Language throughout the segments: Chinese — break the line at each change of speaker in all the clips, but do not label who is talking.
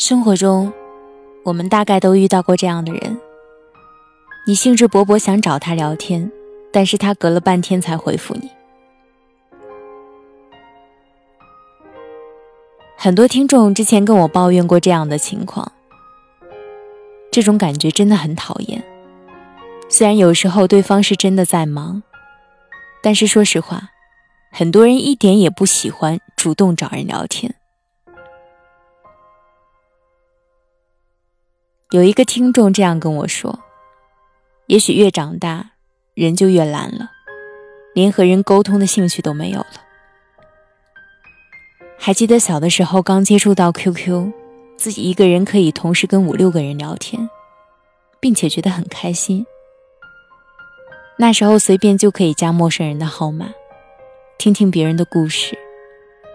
生活中，我们大概都遇到过这样的人：你兴致勃勃想找他聊天，但是他隔了半天才回复你。很多听众之前跟我抱怨过这样的情况，这种感觉真的很讨厌。虽然有时候对方是真的在忙，但是说实话，很多人一点也不喜欢主动找人聊天。有一个听众这样跟我说：“也许越长大，人就越懒了，连和人沟通的兴趣都没有了。”还记得小的时候刚接触到 QQ，自己一个人可以同时跟五六个人聊天，并且觉得很开心。那时候随便就可以加陌生人的号码，听听别人的故事，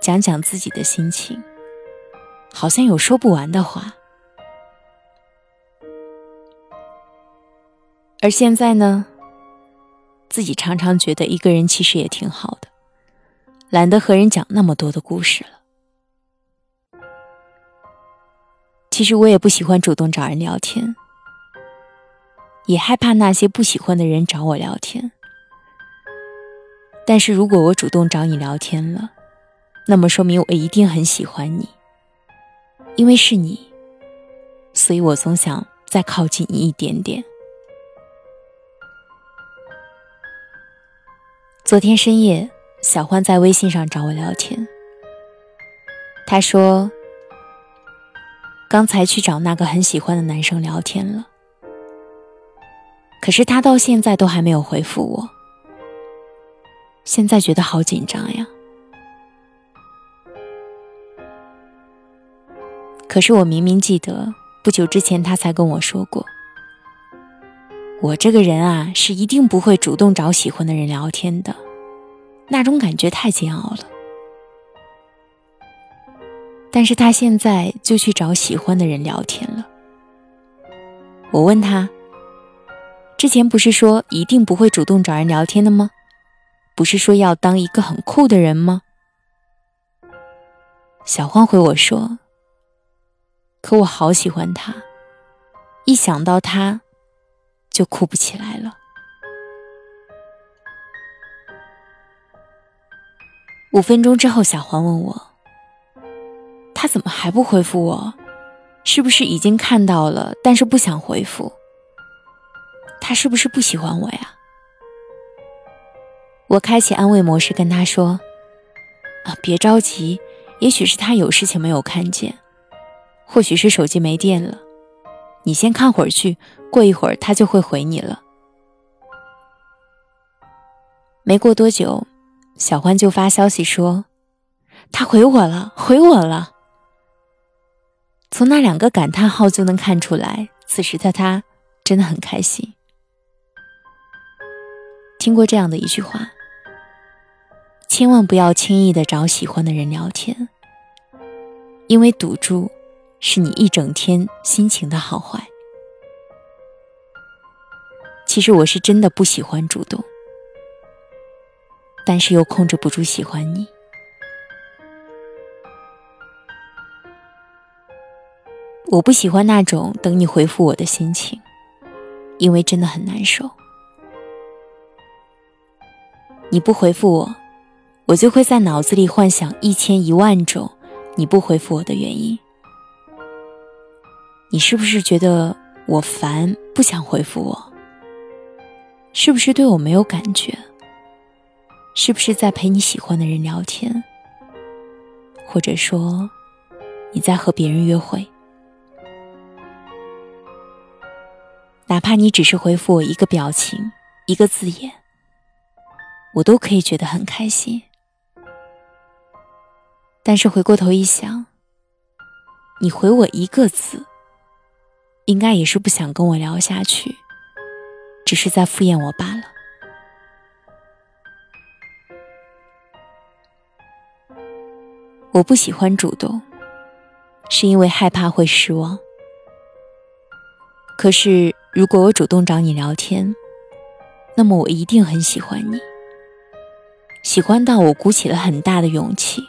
讲讲自己的心情，好像有说不完的话。而现在呢，自己常常觉得一个人其实也挺好的，懒得和人讲那么多的故事了。其实我也不喜欢主动找人聊天，也害怕那些不喜欢的人找我聊天。但是如果我主动找你聊天了，那么说明我一定很喜欢你，因为是你，所以我总想再靠近你一点点。昨天深夜，小欢在微信上找我聊天。他说：“刚才去找那个很喜欢的男生聊天了，可是他到现在都还没有回复我。现在觉得好紧张呀。可是我明明记得，不久之前他才跟我说过。”我这个人啊，是一定不会主动找喜欢的人聊天的，那种感觉太煎熬了。但是他现在就去找喜欢的人聊天了。我问他，之前不是说一定不会主动找人聊天的吗？不是说要当一个很酷的人吗？小欢回我说，可我好喜欢他，一想到他。就哭不起来了。五分钟之后，小黄问我：“他怎么还不回复我？是不是已经看到了，但是不想回复？他是不是不喜欢我呀？”我开启安慰模式，跟他说：“啊，别着急，也许是他有事情没有看见，或许是手机没电了。”你先看会儿去，过一会儿他就会回你了。没过多久，小欢就发消息说：“他回我了，回我了。”从那两个感叹号就能看出来，此时的他真的很开心。听过这样的一句话：“千万不要轻易的找喜欢的人聊天，因为赌注。”是你一整天心情的好坏。其实我是真的不喜欢主动，但是又控制不住喜欢你。我不喜欢那种等你回复我的心情，因为真的很难受。你不回复我，我就会在脑子里幻想一千一万种你不回复我的原因。你是不是觉得我烦，不想回复我？是不是对我没有感觉？是不是在陪你喜欢的人聊天？或者说，你在和别人约会？哪怕你只是回复我一个表情、一个字眼，我都可以觉得很开心。但是回过头一想，你回我一个字。应该也是不想跟我聊下去，只是在敷衍我罢了。我不喜欢主动，是因为害怕会失望。可是如果我主动找你聊天，那么我一定很喜欢你，喜欢到我鼓起了很大的勇气，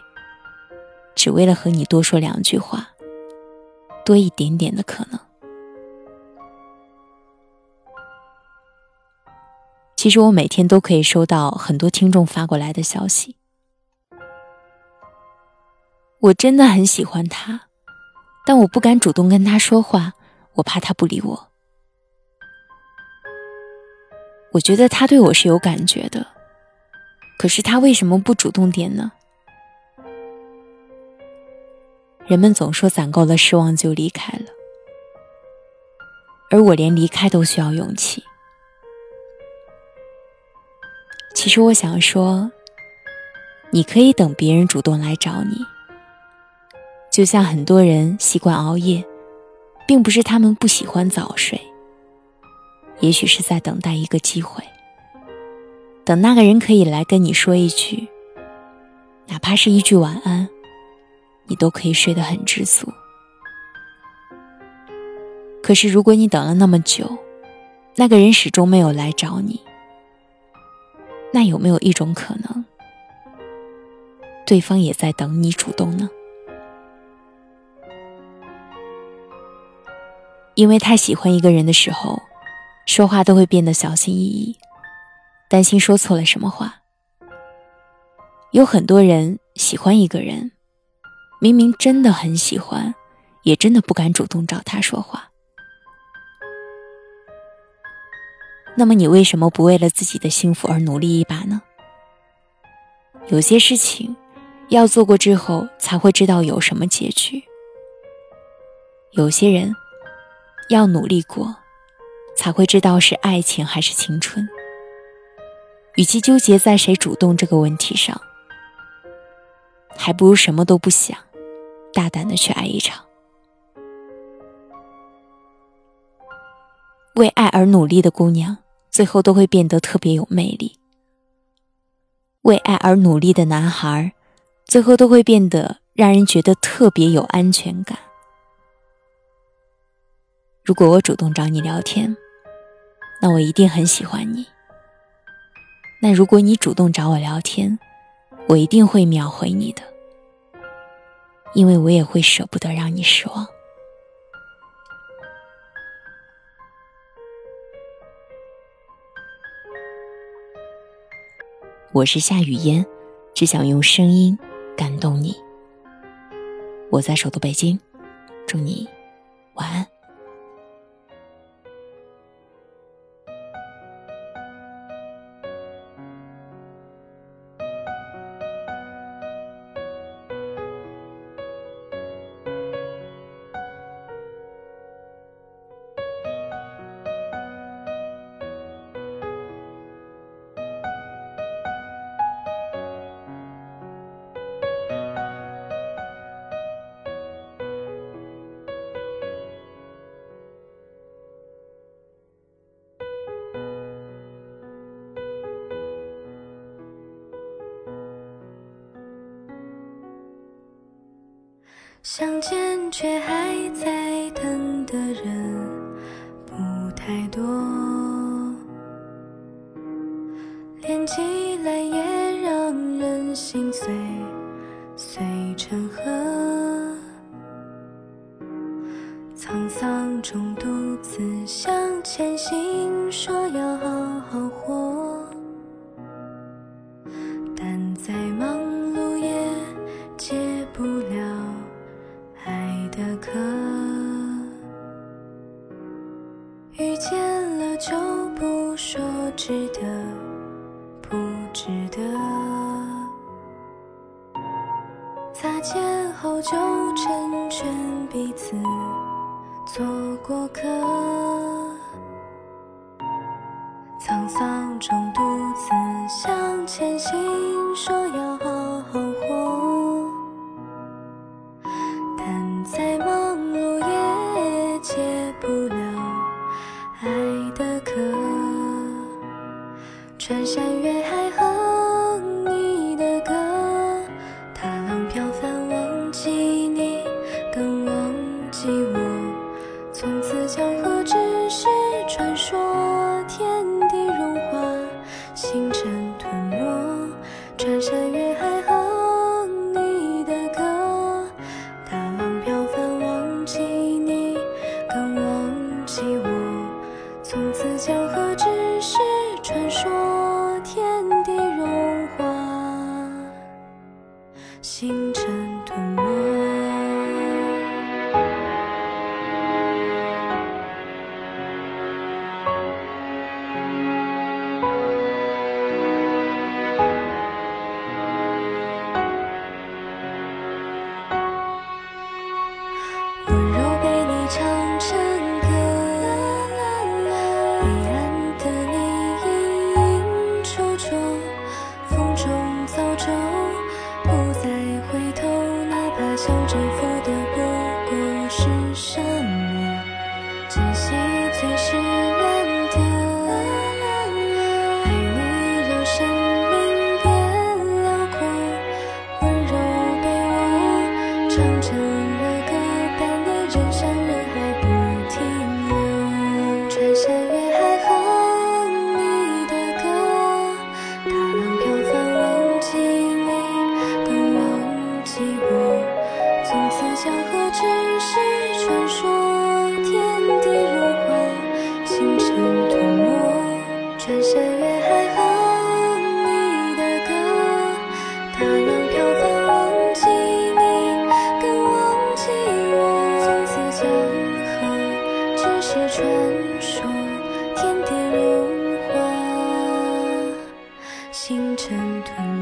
只为了和你多说两句话。多一点点的可能。其实我每天都可以收到很多听众发过来的消息，我真的很喜欢他，但我不敢主动跟他说话，我怕他不理我。我觉得他对我是有感觉的，可是他为什么不主动点呢？人们总说攒够了失望就离开了，而我连离开都需要勇气。其实我想说，你可以等别人主动来找你，就像很多人习惯熬夜，并不是他们不喜欢早睡，也许是在等待一个机会，等那个人可以来跟你说一句，哪怕是一句晚安。你都可以睡得很知足。可是，如果你等了那么久，那个人始终没有来找你，那有没有一种可能，对方也在等你主动呢？因为太喜欢一个人的时候，说话都会变得小心翼翼，担心说错了什么话。有很多人喜欢一个人。明明真的很喜欢，也真的不敢主动找他说话。那么你为什么不为了自己的幸福而努力一把呢？有些事情要做过之后才会知道有什么结局。有些人要努力过，才会知道是爱情还是青春。与其纠结在谁主动这个问题上，还不如什么都不想。大胆的去爱一场，为爱而努力的姑娘，最后都会变得特别有魅力；为爱而努力的男孩，最后都会变得让人觉得特别有安全感。如果我主动找你聊天，那我一定很喜欢你；那如果你主动找我聊天，我一定会秒回你的。因为我也会舍不得让你失望。我是夏雨嫣，只想用声音感动你。我在首都北京，祝你晚安。
相见却还在等的人不太多，连起来也让人心碎，碎成河。沧桑中独自向前行，说要的歌，遇见了就不说值得不值得，擦肩后就成全彼此做过客，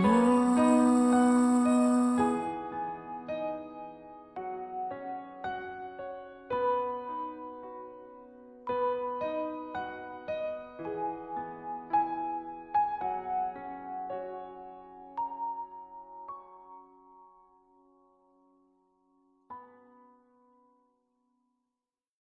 more.